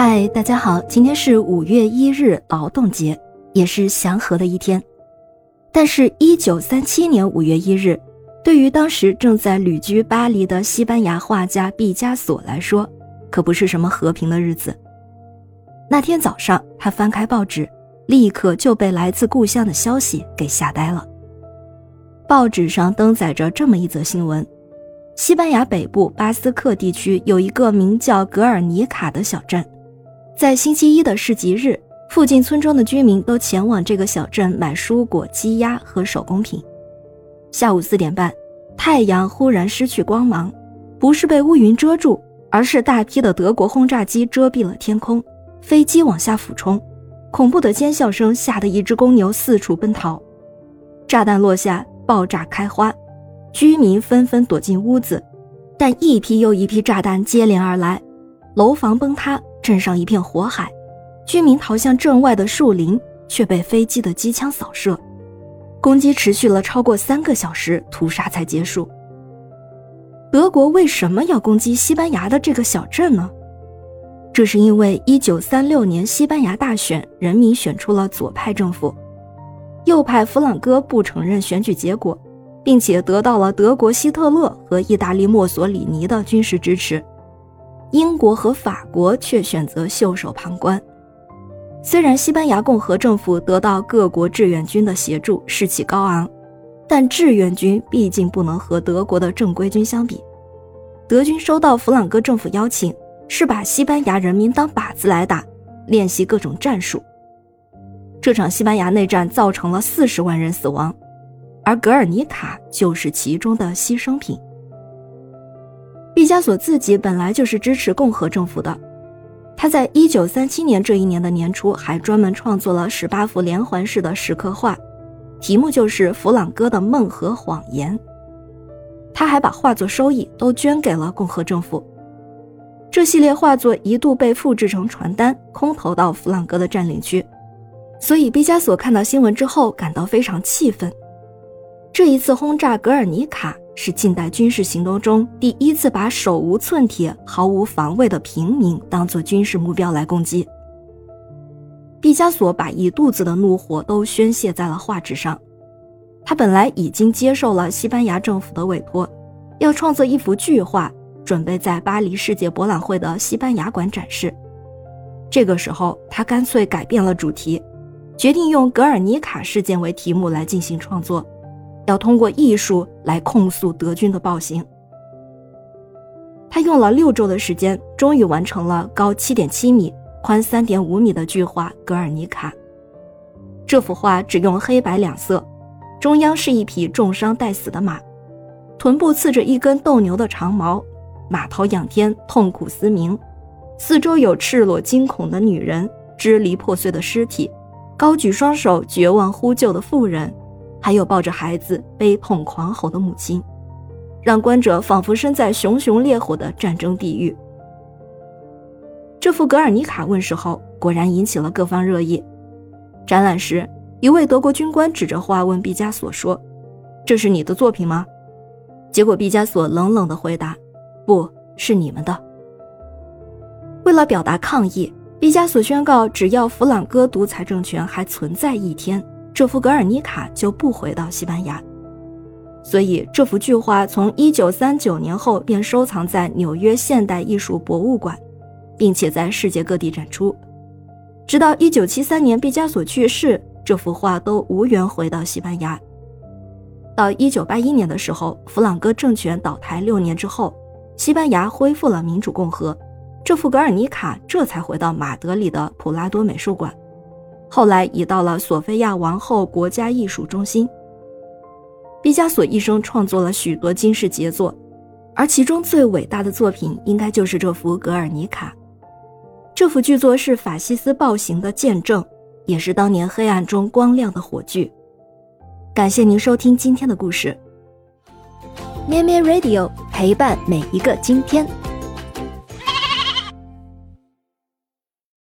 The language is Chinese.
嗨，大家好，今天是五月一日，劳动节，也是祥和的一天。但是，一九三七年五月一日，对于当时正在旅居巴黎的西班牙画家毕加索来说，可不是什么和平的日子。那天早上，他翻开报纸，立刻就被来自故乡的消息给吓呆了。报纸上登载着这么一则新闻：西班牙北部巴斯克地区有一个名叫格尔尼卡的小镇。在星期一的市集日，附近村庄的居民都前往这个小镇买蔬果、鸡鸭和手工品。下午四点半，太阳忽然失去光芒，不是被乌云遮住，而是大批的德国轰炸机遮蔽了天空，飞机往下俯冲，恐怖的尖叫声吓得一只公牛四处奔逃。炸弹落下，爆炸开花，居民纷纷躲进屋子，但一批又一批炸弹接连而来，楼房崩塌。镇上一片火海，居民逃向镇外的树林，却被飞机的机枪扫射。攻击持续了超过三个小时，屠杀才结束。德国为什么要攻击西班牙的这个小镇呢？这是因为1936年西班牙大选，人民选出了左派政府，右派弗朗哥不承认选举结果，并且得到了德国希特勒和意大利墨索里尼的军事支持。英国和法国却选择袖手旁观。虽然西班牙共和政府得到各国志愿军的协助，士气高昂，但志愿军毕竟不能和德国的正规军相比。德军收到弗朗哥政府邀请，是把西班牙人民当靶子来打，练习各种战术。这场西班牙内战造成了四十万人死亡，而格尔尼卡就是其中的牺牲品。毕加索自己本来就是支持共和政府的，他在一九三七年这一年的年初还专门创作了十八幅连环式的石刻画，题目就是《弗朗哥的梦和谎言》。他还把画作收益都捐给了共和政府。这系列画作一度被复制成传单，空投到弗朗哥的占领区，所以毕加索看到新闻之后感到非常气愤。这一次轰炸格尔尼卡。是近代军事行动中第一次把手无寸铁、毫无防卫的平民当作军事目标来攻击。毕加索把一肚子的怒火都宣泄在了画纸上。他本来已经接受了西班牙政府的委托，要创作一幅巨画，准备在巴黎世界博览会的西班牙馆展示。这个时候，他干脆改变了主题，决定用格尔尼卡事件为题目来进行创作。要通过艺术来控诉德军的暴行。他用了六周的时间，终于完成了高七点七米、宽三点五米的巨画《格尔尼卡》。这幅画只用黑白两色，中央是一匹重伤待死的马，臀部刺着一根斗牛的长矛，马头仰天，痛苦嘶鸣。四周有赤裸惊恐的女人、支离破碎的尸体、高举双手绝望呼救的妇人。还有抱着孩子悲痛狂吼的母亲，让观者仿佛身在熊熊烈火的战争地狱。这幅《格尔尼卡》问世后，果然引起了各方热议。展览时，一位德国军官指着画问毕加索说：“这是你的作品吗？”结果毕加索冷冷地回答：“不是你们的。”为了表达抗议，毕加索宣告，只要弗朗哥独裁政权还存在一天。这幅《格尔尼卡》就不回到西班牙，所以这幅巨画从1939年后便收藏在纽约现代艺术博物馆，并且在世界各地展出。直到1973年毕加索去世，这幅画都无缘回到西班牙。到1981年的时候，弗朗哥政权倒台六年之后，西班牙恢复了民主共和，这幅《格尔尼卡》这才回到马德里的普拉多美术馆。后来移到了索菲亚王后国家艺术中心。毕加索一生创作了许多惊世杰作，而其中最伟大的作品应该就是这幅《格尔尼卡》。这幅巨作是法西斯暴行的见证，也是当年黑暗中光亮的火炬。感谢您收听今天的故事，咩咩 Radio 陪伴每一个今天。